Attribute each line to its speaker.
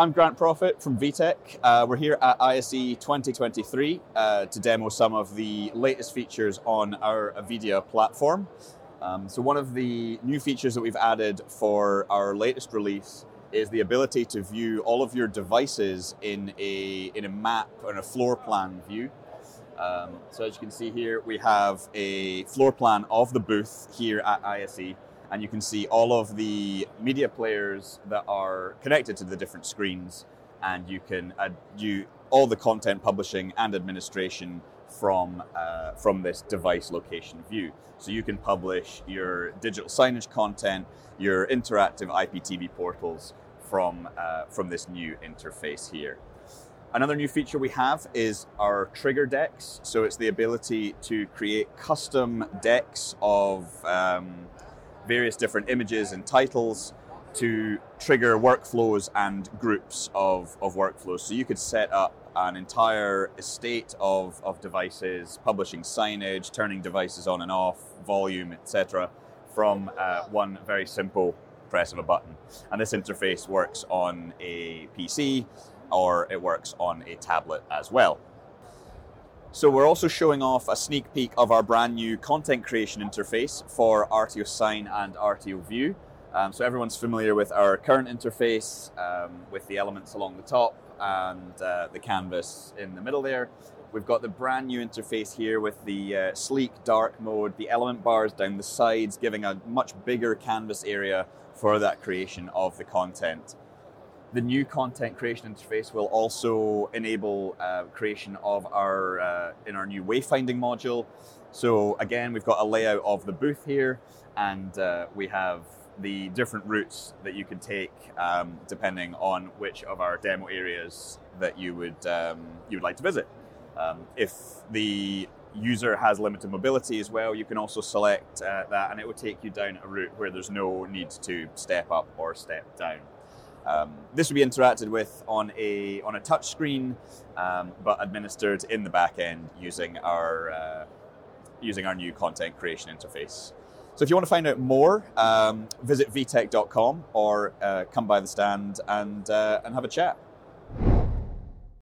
Speaker 1: I'm Grant Prophet from VITEC. Uh, we're here at ISE 2023 uh, to demo some of the latest features on our Avedia platform. Um, so, one of the new features that we've added for our latest release is the ability to view all of your devices in a, in a map or a floor plan view. Um, so, as you can see here, we have a floor plan of the booth here at ISE and you can see all of the media players that are connected to the different screens, and you can add you all the content publishing and administration from uh, from this device location view. So you can publish your digital signage content, your interactive IPTV portals from uh, from this new interface here. Another new feature we have is our trigger decks. So it's the ability to create custom decks of um, various different images and titles to trigger workflows and groups of, of workflows. So you could set up an entire estate of, of devices, publishing signage, turning devices on and off, volume, etc., from uh, one very simple press of a button. And this interface works on a PC or it works on a tablet as well. So we're also showing off a sneak peek of our brand new content creation interface for RTO Sign and RTO View. Um, so everyone's familiar with our current interface um, with the elements along the top and uh, the canvas in the middle there. We've got the brand new interface here with the uh, sleek dark mode, the element bars down the sides, giving a much bigger canvas area for that creation of the content. The new content creation interface will also enable uh, creation of our uh, in our new wayfinding module. So again, we've got a layout of the booth here, and uh, we have the different routes that you can take um, depending on which of our demo areas that you would um, you would like to visit. Um, if the user has limited mobility as well, you can also select uh, that, and it will take you down a route where there's no need to step up or step down. Um, this will be interacted with on a on a touch screen, um, but administered in the back end using our uh, using our new content creation interface. So if you want to find out more, um, visit vitec.com or uh, come by the stand and uh, and have a chat.